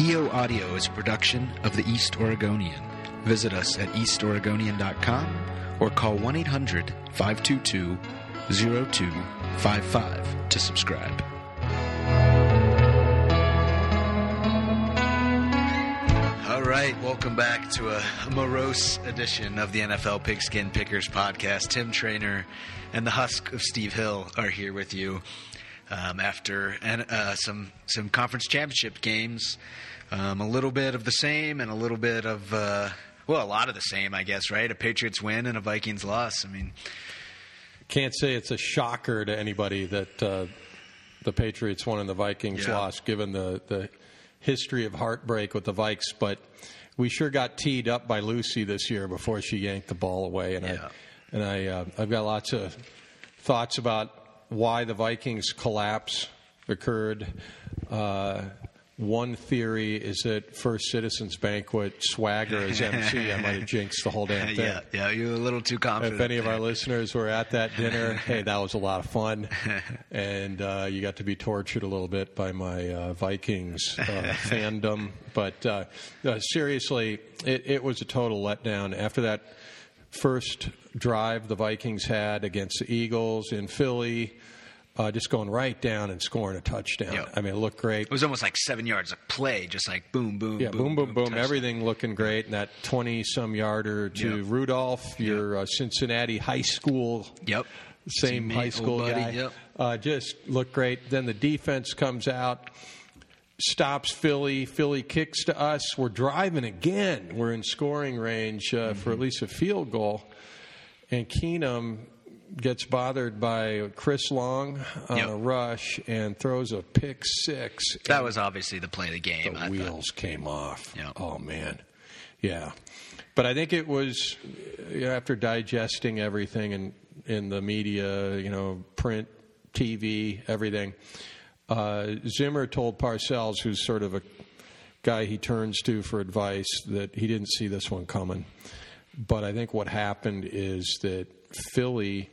EO Audio is a production of the East Oregonian. Visit us at eastoregonian.com or call 1 800 522 0255 to subscribe. All right, welcome back to a morose edition of the NFL Pigskin Pickers podcast. Tim Trainer and the husk of Steve Hill are here with you um, after uh, some some conference championship games. Um, a little bit of the same and a little bit of uh, well, a lot of the same, I guess. Right? A Patriots win and a Vikings loss. I mean, can't say it's a shocker to anybody that uh, the Patriots won and the Vikings Yeah. lost, given the the history of heartbreak with the Vikes. But we sure got teed up by Lucy this year before she yanked the ball away, and Yeah. I and I uh, I've got lots of thoughts about why the Vikings collapse occurred. Uh, one theory is that First Citizens Banquet swagger as MC. I might have jinxed the whole damn thing. yeah, yeah, you're a little too confident. If any of our listeners were at that dinner, hey, that was a lot of fun, and uh, you got to be tortured a little bit by my uh, Vikings uh, fandom. But uh, no, seriously, it, it was a total letdown. After that first drive the Vikings had against the Eagles in Philly, uh, just going right down and scoring a touchdown. Yep. I mean, it looked great. It was almost like seven yards of play, just like boom, boom, Yeah, boom, boom, boom. touchdown. Everything looking great. And that 20 some yarder to Yeah. Rudolph, your uh, Cincinnati high school, Yep. same high school buddy, guy. yep. Uh, just looked great. Then the defense comes out, stops Philly. Philly kicks to us. We're driving again. We're in scoring range uh, for at Mm-hmm. least a field goal. And Keenum gets bothered by Chris Long on Yep. a rush and throws a pick six. That was obviously the play of the game. the I thought. wheels came off. Yeah. Oh man, yeah. But I think it was you know, after digesting everything in in the media, you know, print, TV, everything. Uh, Zimmer told Parcells, who's sort of a guy he turns to for advice, that he didn't see this one coming. But I think what happened is that Philly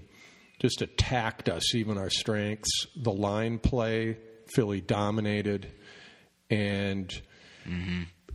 just attacked us, even our strengths. The line play, Philly dominated. And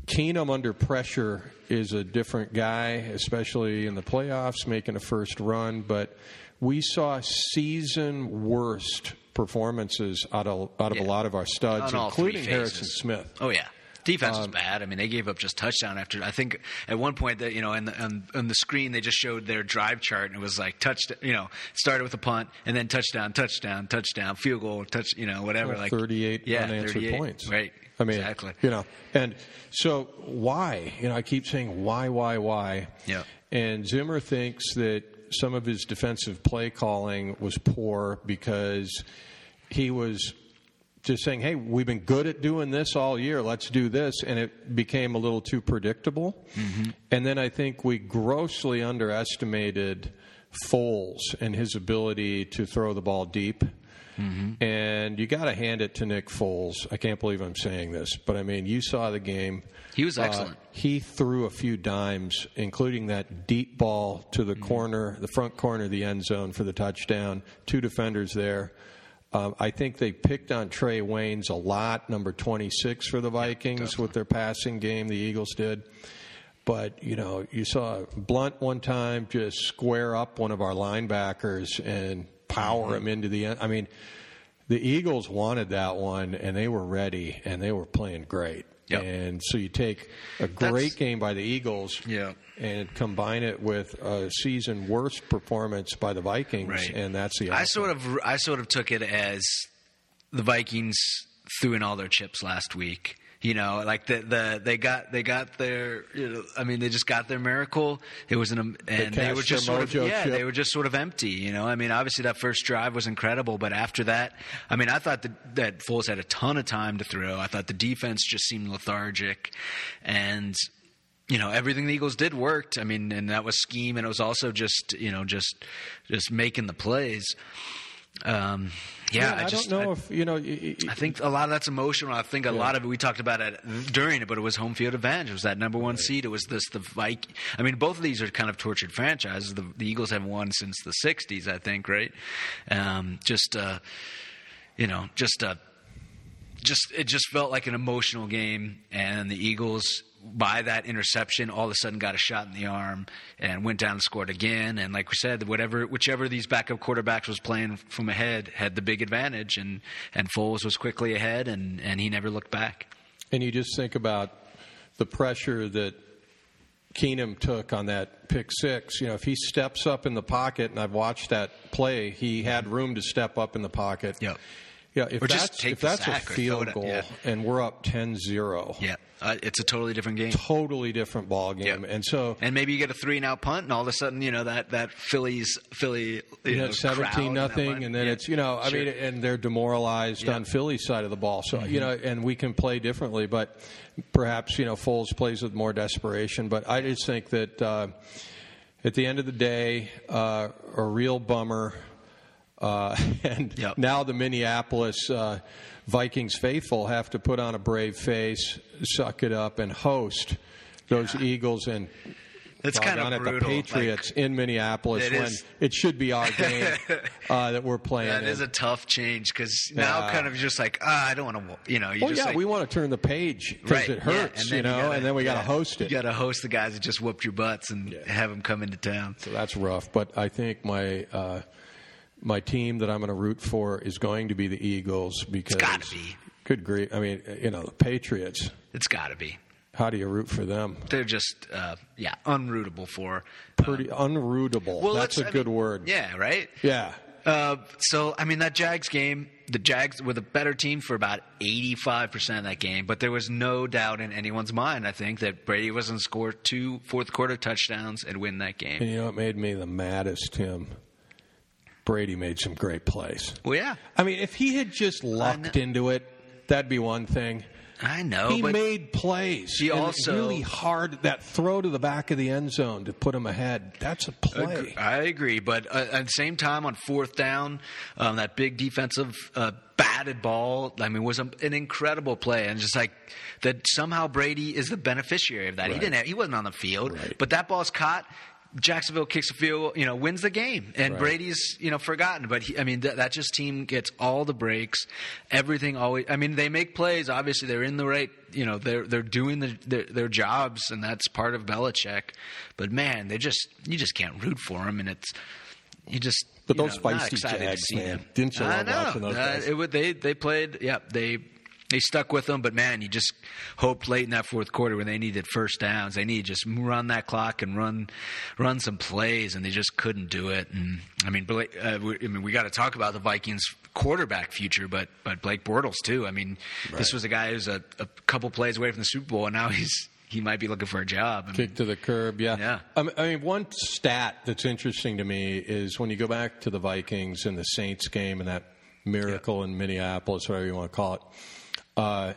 Keenum under pressure is a different guy, especially in the playoffs, making a first run. But we saw season worst performances out of out of Yeah. a lot of our studs, On including Harrison. Smith. Oh yeah. Defense Um, was bad. I mean, they gave up just touchdown after. I think at one point that you know, in the, on, on the screen they just showed their drive chart and it was like touch. You know, started with a punt and then touchdown, touchdown, touchdown, field goal, touch. You know, whatever. Well, like 38 yeah, unanswered 38. points. Right. I mean, exactly. You know, and so why? You know, I keep saying why, why, why. Yeah. And Zimmer thinks that some of his defensive play calling was poor because he was just saying, "Hey, we've been good at doing this all year. Let's do this," and it became a little too predictable. Mm-hmm. And then I think we grossly underestimated Foles and his ability to throw the ball deep. And you got to hand it to Nick Foles. I can't believe I'm saying this, but I mean, you saw the game. He was Uh, excellent. he threw a few dimes, including that deep ball to Mm-hmm. the corner, the front corner of the end zone for the touchdown. Two defenders there. Um, I think they picked on Trae Waynes a lot, number 26 for the Vikings with their passing game. The Eagles did. But, you know, you saw Blount one time just square up one of our linebackers and power Mm-hmm. him into the end. I mean, the Eagles wanted that one, and they were ready, and they were playing great. Yep. And so you take a great That's- game by the Eagles Yeah. and combine it with a season worst performance by the Vikings, Right. and that's the I sort of I sort of took it as the Vikings threw in all their chips last week. You know, like the, the they got they got their you know I mean they just got their miracle. It was an and they, cashed were just sort of yeah chip. they were just sort of empty. You know, I mean obviously that first drive was incredible, but after that, I mean I thought that that Foles had a ton of time to throw. I thought the defense just seemed lethargic, and you know everything the Eagles did worked. I mean, and that was scheme, and it was also just you know just just making the plays. Um, yeah, I, I just don't know I, if you know. y- y- I think a lot of that's emotional. I think a lot of it we talked about it during it, but it was home field advantage. It was that number one seed. It was this the Vik. I mean, both of these are kind of tortured franchises. The, the Eagles haven't won since the '60s, I think, right? Um, just uh, you know, just a just it just felt like an emotional game, and the Eagles by that interception all of a sudden got a shot in the arm and went down and scored again. And like we said, whatever whichever these backup quarterbacks was playing from ahead had the big advantage, and and Foles was quickly ahead, and and he never looked back. And you just think about the pressure that Keenum took on that pick six. You know, if he steps up in the pocket, and I've watched that play, he had room to step up in the pocket. Yep. Yeah, if Or that's, if that's a sack or throw field goal yeah. and we're up 10-0, Yeah, uh, it's a totally different game. totally different ball game. Yep. And so And maybe you get a three and out punt, and all of a sudden, you know that that Phillies Philly you you know, know, seventeen and nothing, one- and then yeah, it's you know, I sure. mean, and they're demoralized. Mm-hmm. on Philly's side of the ball. So you know, and we can play differently, but perhaps you know, Foles plays with more desperation. But I just think that uh, at the end of the day, uh, a real bummer. Uh, and Yep. now the Minneapolis uh, Vikings faithful have to put on a brave face, suck it up, and host those Eagles and It's kind of brutal. the Patriots in Minneapolis It when is. it should be our game uh, that we're playing. That in. is a tough change because now Yeah. kind of just like ah, I don't want to, you know, you well, just yeah, like, we want to turn the page because right, it hurts, then you know, gotta- and then we got to host it. You got to host the guys that just whooped your butts and have them come into town. so that's rough. But I think my uh, my team that I'm going to root for is going to be the Eagles because it's gotta be. Good grief! I mean, you know, the Patriots. It's got to be. How do you root for them? They're just uh, yeah, unrootable for. Pretty unrootable. Well, that's a I good mean, word. Yeah, right. Yeah. Uh, so I mean that Jags game, the Jags were the better team for about eighty five percent of that game, but there was no doubt in anyone's mind, I think, that Brady was going to score two fourth quarter touchdowns and win that And game. you know what made me the maddest, Tim? Brady made some great plays. Well, yeah, I mean, if he had just lucked into it, that'd be one thing. I know, he made plays. He also- really hard that throw to the back of the end zone to put him ahead. That's a play. I agree, but uh, at the same time, on fourth down, um, that big defensive uh, batted ball, I mean, was a, an incredible play, and just like that, somehow Brady is the beneficiary of that. He didn't, have, he wasn't on the field, Right. but that ball's caught. Jacksonville kicks a field, you know, wins the game, and Right. Brady's, you know, forgotten. But he, I mean, that, that just team gets all the breaks, everything always. I mean, they make plays. Obviously, they're in the right, you know, they're they're doing the, their their jobs, and that's part of Belichick. But man, they just you just can't root for them, and it's you just. But you those know, feisty Jags, man. Didn't you love watching those Uh, guys? it would- they they played. Yeah, they they stuck with them, but man, you just hoped late in that fourth quarter when they needed first downs, they needed to just run that clock and run run some plays, and they just couldn't do it. And I mean, Blake, uh, we, I mean, we got to talk about the Vikings quarterback future, but but Blake Bortles too. I mean, this was a guy who's a, a couple plays away from the Super Bowl, and now he's he might be looking for a job. I mean, to the curb, yeah. Yeah. I mean, I mean, one stat that's interesting to me is when you go back to the Vikings and the Saints game and that miracle in Minneapolis, whatever you want to call it. Uh,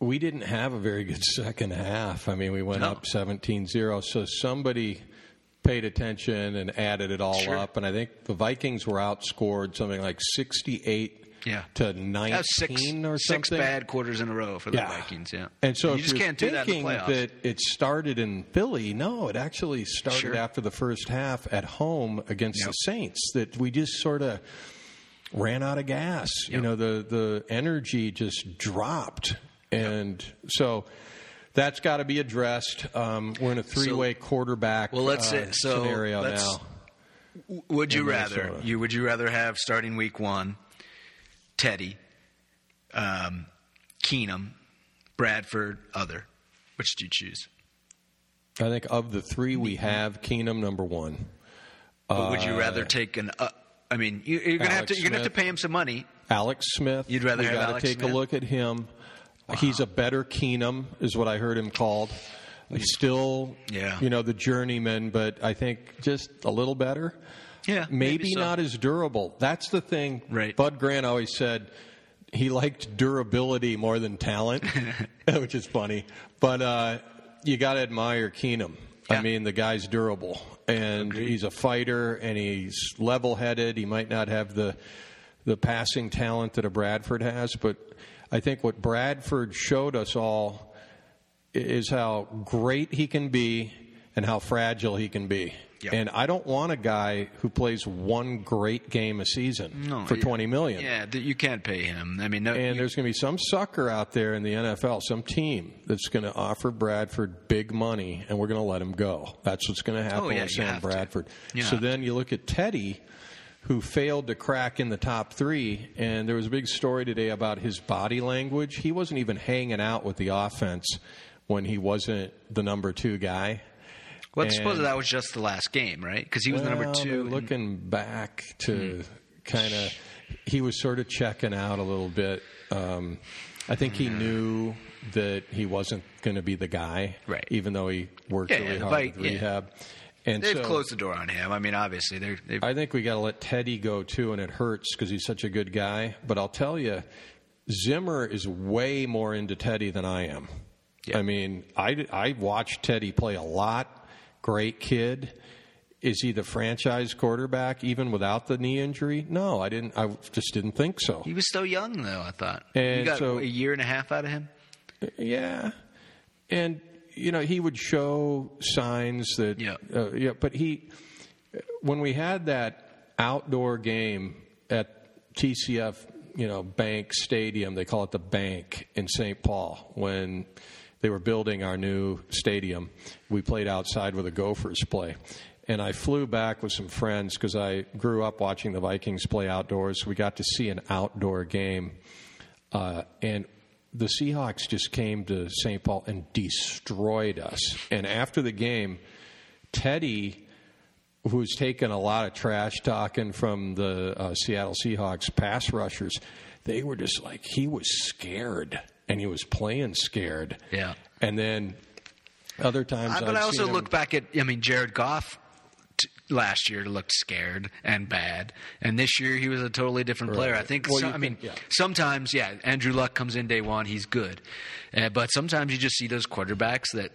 we didn't have a very good second half. I mean, we went No. up 17-0, so somebody paid attention and added it all Sure. up. And I think the Vikings were outscored something like 68 Yeah. to 19 that was six or six bad quarters in a row for the Yeah. Vikings. Yeah, And so you if just can't do that in the playoffs. that it started in Philly, no, it actually started Sure. after the first half at home against Yep. the Saints. That we just sort of ran out of gas. You know, the the energy just dropped, and so. That's got to be addressed. Um, we're in a three-way quarterback Well, let's uh, so scenario let's- now. Would you rather you would you rather have starting week one, Teddy, um, Keenum, Bradford, other? Which do you choose? I think of the three we have, Keenum number one. But would you rather take an? Uh, I mean, you, you're gonna have to you're gonna have to pay him some money. Alex Smith. You'd rather we have gotta Alex take Smith? a look at him. He's a better Keenum, is what I heard him called. He's still, Yeah. you know, the journeyman, but I think just a little better. Yeah, maybe, maybe so. not as durable. That's the thing. Right. Bud Grant always said he liked durability more than talent, which is funny. But uh, you got to admire Keenum. I mean, the guy's durable, and he's a fighter, and he's level-headed. He might not have the the passing talent that a Bradford has, but I think what Bradford showed us all is how great he can be and how fragile he can be. Yep. And I don't want a guy who plays one great game a season No, for twenty million. Yeah, you can't pay him. I mean, no, And you- there's going to be some sucker out there in the NFL, some team that's going to offer Bradford big money, and we're going to let him go. That's what's going to happen Oh, yeah, with Sam. Bradford. So then you look at Teddy, who failed to crack in the top three, and there was a big story today about his body language. He wasn't even hanging out with the offense when he wasn't the number two guy. Let's suppose that was just the last game, right? Because he was the number two. they're and- Looking back to Hmm. kind of, he was sort of checking out a little bit. Um, I think he knew that he wasn't going to be the guy, Right. Even though he worked Yeah, really the hard bike- with yeah. rehab. And They've so, closed the door on him. I mean, obviously, they're, they've. I think we got to let Teddy go too, and it hurts because he's such a good guy. But I'll tell you, Zimmer is way more into Teddy than I am. Yeah. I mean, I, I watched Teddy play a lot. Great kid. Is he the franchise quarterback even without the knee injury? No, I didn't. I just didn't think so. he was still young, though. I thought. And you got so- a year and a half out of him. Yeah, and you know he would show signs that. Yeah. Uh, yeah, but he, when we had that outdoor game at TCF, you know, Bank Stadium, they call it the Bank in St. Paul when they were building our new stadium. We played outside where the Gophers play. And I flew back with some friends because I grew up watching the Vikings play outdoors. We got to see an outdoor game. Uh, and the Seahawks just came to St. Paul and destroyed us. And after the game, Teddy, who's taken a lot of trash talking from the uh, Seattle Seahawks pass rushers, they were just like, he was scared and he was playing scared. Yeah. And then other times, Uh, but I've I also seen him- look back at, I mean, Jared Goff t- last year looked scared and bad, and this year he was a totally different player. I think. Well, I mean, yeah. sometimes, yeah, Andrew Luck comes in day one, he's good, uh, but sometimes you just see those quarterbacks that.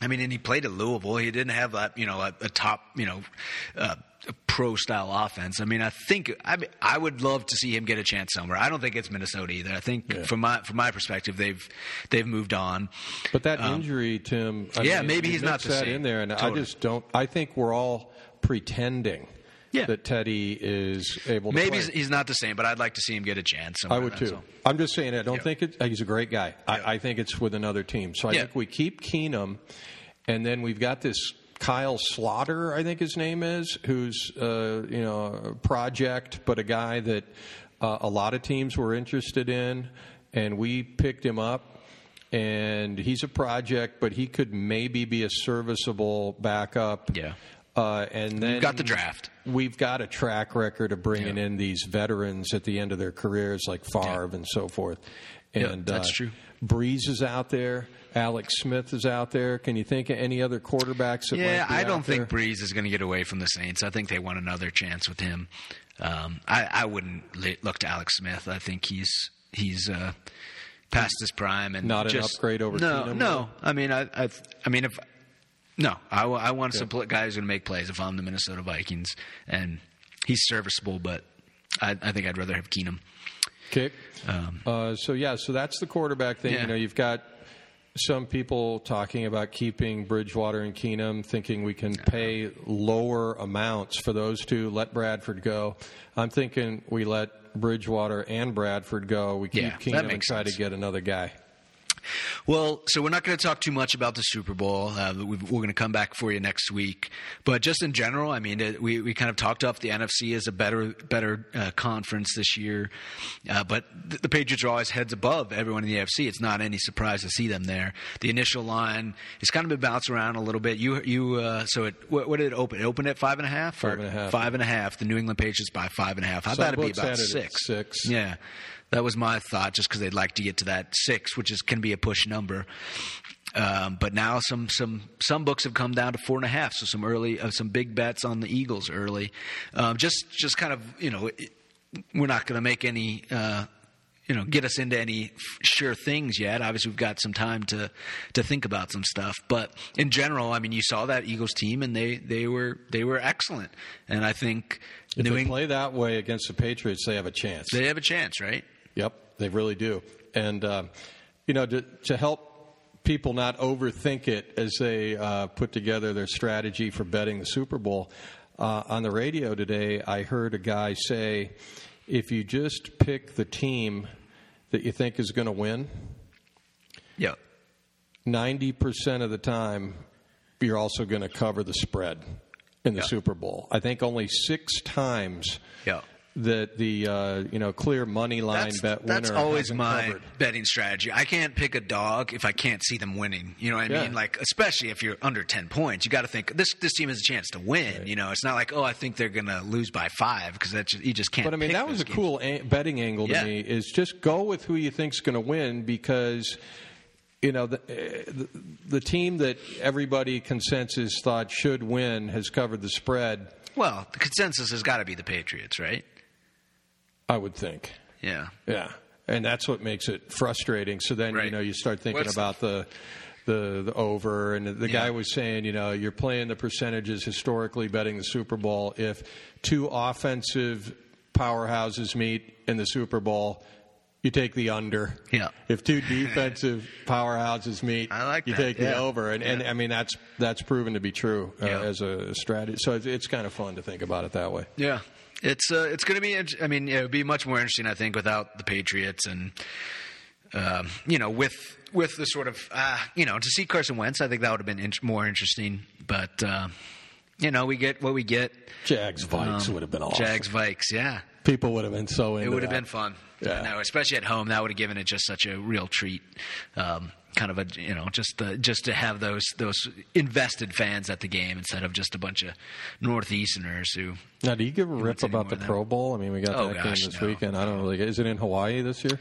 I mean, and he played at Louisville. He didn't have that, you know, a, a top, you know, uh, pro style offense. I mean, I think I, mean, I would love to see him get a chance somewhere. I don't think it's Minnesota either. I think Yeah. from my from my perspective, they've they've moved on. But that injury, Tim. I Um, yeah, mean, maybe he's not the that same. in there, and Totally. I just don't. I think we're all pretending Yeah. that Teddy is able to. Maybe play. he's, not the same, but I'd like to see him get a chance. I would too. all. I'm just saying. I don't Yeah. think it, he's a great guy. I, I think it's with another team. So I think we keep Keenum, and then we've got this Kyle Sloter, I think his name is, who's uh, you know a project, but a guy that uh, a lot of teams were interested in, and we picked him up. And he's a project, but he could maybe be a serviceable backup. Yeah. Uh, and then we've got the draft. We've got a track record of bringing Yeah. in these veterans at the end of their careers, like Favre and so forth. Yeah, And that's uh, true. Brees is out there. Alex Smith is out there. Can you think of any other quarterbacks that Yeah, I don't think there? Brees is going to get away from the Saints. I think they want another chance with him. Um, I, I wouldn't look to Alex Smith. I think he's he's uh, past his prime and Not an just, upgrade over no, no. I mean, I, I, I mean, if no, I, I want some pl- guy who's going to make plays. If I'm the Minnesota Vikings, and he's serviceable, but I, I think I'd rather have Keenum. Okay. Um, uh, so yeah, so that's the quarterback thing. Yeah. You know, you've got some people talking about keeping Bridgewater and Keenum, thinking we can pay lower amounts for those two. Let Bradford go. I'm thinking we let Bridgewater and Bradford go. We keep Yeah, Keenum and try sense. to get another guy. Well, so we're not going to talk too much about the Super Bowl. Uh, we've, we're going to come back for you next week. But just in general, I mean, it, we, we kind of talked off the NFC as a better better uh, conference this year. Uh, but the, the Patriots are always heads above everyone in the NFC. It's not any surprise to see them there. The initial line has kind of been bounced around a little bit. You you uh, so it what, what did it open? It opened at five and a half. Five or and a half. Five and a half. The New England Patriots by five and a half. I thought it'd be about it six. six. Yeah, that was my thought. Just because they'd like to get to that six, which is can be a push number. Um, but now some some some books have come down to four and a half. So some early uh, some big bets on the Eagles early. Um, just just kind of you know it, we're not going to make any. Uh, you know, get us into any sure things yet. Obviously, we've got some time to to think about some stuff. But in general, I mean, you saw that Eagles team, and they they were they were excellent. And I think If New they England play that way against the Patriots, they have a chance. they have a chance, right? Yep, they really do. And uh, you know, to, to help people not overthink it as they uh, put together their strategy for betting the Super Bowl. Uh, on the radio today, I heard a guy say, if you just pick the team that you think is going to win, Yeah. 90% of the time, you're also going to cover the spread in the Yeah. Super Bowl. I think only six times Yeah. That the uh, you know clear money line That's, bet winner that's always my covered. betting strategy. I can't pick a dog if I can't see them winning. You know what I Yeah. mean? Like, especially if you're under ten points, you got to think this this team has a chance to win. You know, it's not like oh, I think they're going to lose by five because that you just can't. But I mean, that was a games. cool a- betting angle to Yeah. me. Is just go with who you think's going to win because you know the, uh, the the team that everybody consensus thought should win has covered the spread. Well, the consensus has got to be the Patriots, right? I would think. Yeah. Yeah, and that's what makes it frustrating. So then you know you start thinking What's- about the. The, the over and the guy Yeah. was saying, you know, you're playing the percentages historically betting the Super Bowl. If two offensive powerhouses meet in the Super Bowl, you take the under. Yeah. If two defensive powerhouses meet, I like you that, take yeah. the over, and, and I mean that's that's proven to be true uh, Yeah. as a strategy. So it's, it's kind of fun to think about it that way. Yeah, it's uh, it's going to be. I mean, it would be much more interesting, I think, without the Patriots and um, you know with with the sort of uh, you know to see Carson Wentz. I think that would have been in- more interesting. But uh, you know, we get what we get. Jags Vikes Um, would have been awesome. Jags Vikes, yeah. People would have been so into It would have that. been fun. Yeah. Know, especially at home. That would have given it just such a real treat. Um, kind of a you know just uh, just to have those those invested fans at the game instead of just a bunch of northeasterners who Now, do you give a rip about the Pro Bowl? I mean, we got Oh, that gosh, game this no. weekend. I don't really. Is it in Hawaii this year?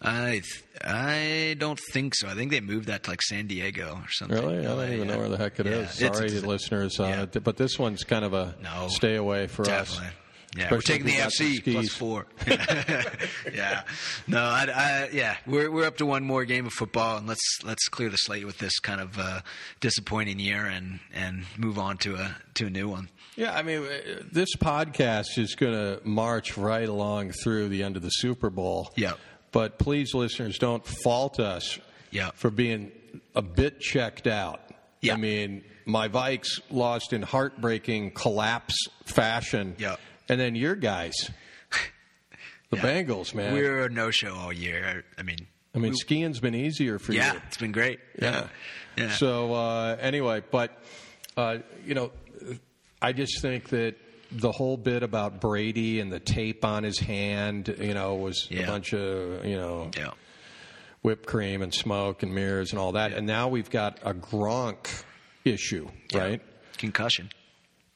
I th- I don't think so. I think they moved that to like San Diego or something. Really? I don't LA, even know where the heck it is. Yeah, it's- Sorry, it's- listeners, uh, yeah. but this one's kind of a No. stay away for Definitely. us. Yeah, we're taking the if we got some FC plus four. yeah, no, I, I, yeah, we're we're up to one more game of football, and let's let's clear the slate with this kind of uh, disappointing year and and move on to a to a new one. Yeah, I mean, uh, this podcast is going to march right along through the end of the Super Bowl. Yeah. But please, listeners, don't fault us Yeah. for being a bit checked out. Yeah. I mean, my Vikes lost in heartbreaking collapse fashion. Yeah. And then your guys, the Yeah. Bengals, man. We're a no show all year. I mean, I mean, skiing's been easier for yeah, you. Yeah, it's been great. Yeah. yeah. So uh, anyway, but uh, you know, I just think that the whole bit about Brady and the tape on his hand, you know, was a bunch of you know yeah, whipped cream and smoke and mirrors and all that. And now we've got a Gronk issue, right? concussion.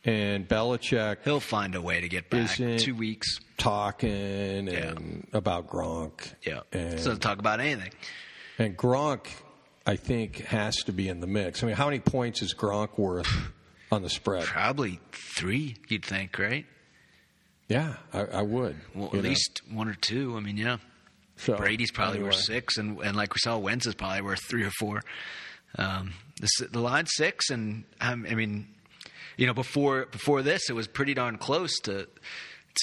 And Belichick He'll find a way to get back. Two weeks. talking and about Gronk. Yeah, And, doesn't talk about anything. and Gronk, I think, has to be in the mix. I mean, how many points is Gronk worth on the spread? Probably three. You'd think, right? Yeah, I, I would. Well, at know. least one or two. I mean, yeah. So, Brady's probably anyway. worth six, and and like we saw, Wentz is probably worth three or four. Um, the the line six, and um, I mean, you know, before before this, it was pretty darn close to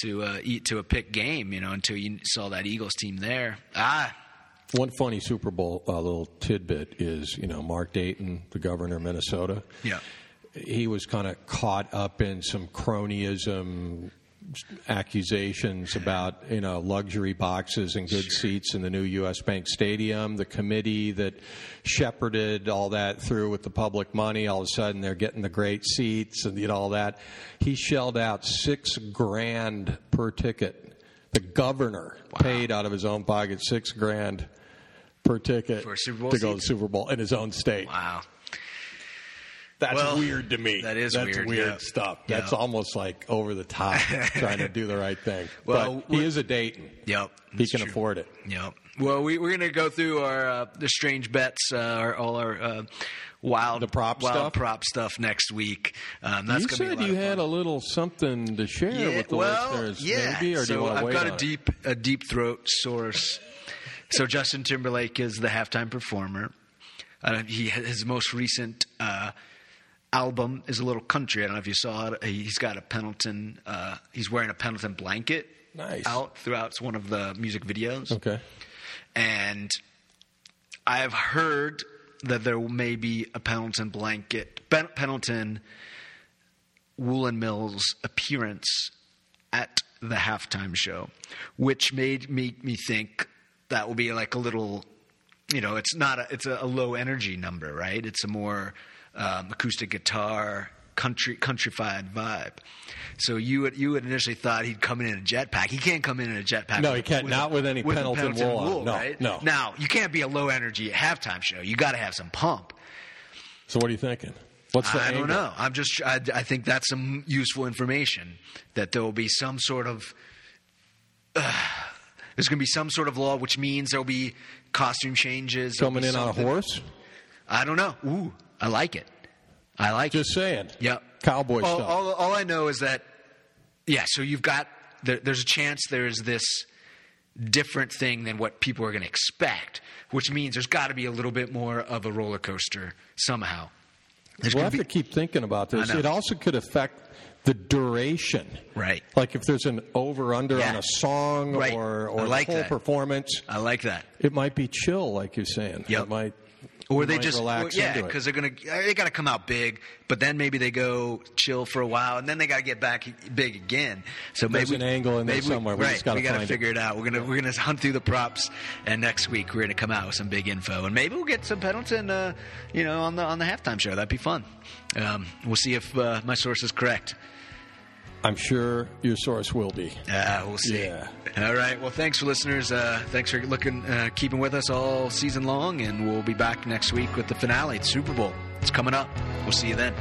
to uh, eat to a pick game. You know, until you saw that Eagles team there. Ah, One funny Super Bowl uh, little tidbit is, you know, Mark Dayton, the governor of Minnesota. Yeah. He was kind of caught up in some cronyism accusations about, you know, luxury boxes and good seats in the new U.S. Bank Stadium. The committee that shepherded all that through with the public money, all of a sudden they're getting the great seats and you know, all that. He shelled out six grand per ticket. The governor paid out of his own pocket six grand per ticket For Super Bowl to go to the? Super Bowl in his own state. wow. That's Well, weird to me. that is That's weird, yeah. stuff. That's almost like over the top, trying to do the right thing. Well, but he is a Dayton. Yep. He can true. afford it. Yep. Well, we, we're going to go through our uh, the strange bets, uh, our, all our uh, wild The prop wild stuff? prop stuff next week. Um, that's you said be you had a little something to share yeah, with the well, listeners, yeah. maybe, or do you want to I've got a it? deep a deep throat source. so Justin Timberlake is the halftime performer. Uh, he his most recent uh, album is a little country. I don't know if you saw it. He's got a Pendleton. Uh, he's wearing a Pendleton blanket. Nice. Out throughout one of the music videos. Okay. And I've heard that there may be a Pendleton blanket, Pendleton, Woolen Mills appearance at the halftime show, which made me me think that will be like a little, you know, it's not a, it's a, a low energy number, right? It's a more um, acoustic guitar, country countrified vibe. So you would, you would initially thought he'd come in in a jetpack. He can't come in in a jetpack. No, he can't. Not with any a Pendleton wool on. No, right? no. Now you can't be a low energy halftime show. You got to have some pump. So what are you thinking? What's the I angle? don't know. I'm just. I, I think that's some useful information. That there will be some sort of. Uh, there's going to be some sort of law, which means there'll be costume changes. Coming be in on a horse? I don't know. Ooh, I like it. I like it. Just saying. Yep. Cowboy all, stuff. All, all I know is that, yeah. So you've got there, there's a chance there's this different thing than what people are going to expect, which means there's got to be a little bit more of a roller coaster somehow. There's we'll gonna have to keep thinking about this. It also could affect the duration. Right. Like if there's an over under Yeah. on a song Right. or, or like the whole that. performance, I like that. it might be chill, like you're saying. Yep. It might. Or they just relax well, yeah, because they're gonna they got to come out big, but then maybe they go chill for a while, and then they got to get back big again. So maybe There's maybe an angle in there we- somewhere. We right, just gotta we gotta find figure it. out. We're gonna we're gonna hunt through the props, and next week we're gonna come out with some big info, and maybe we'll get some Pendleton, uh, you know, on the on the halftime show. That'd be fun. Um, we'll see if uh, my source is correct. I'm sure your source will be. Uh, we'll see. Yeah. All right. Well, thanks for listeners. Uh, thanks for looking, uh, keeping with us all season long, and we'll be back next week with the finale, the Super Bowl. It's coming up. We'll see you then.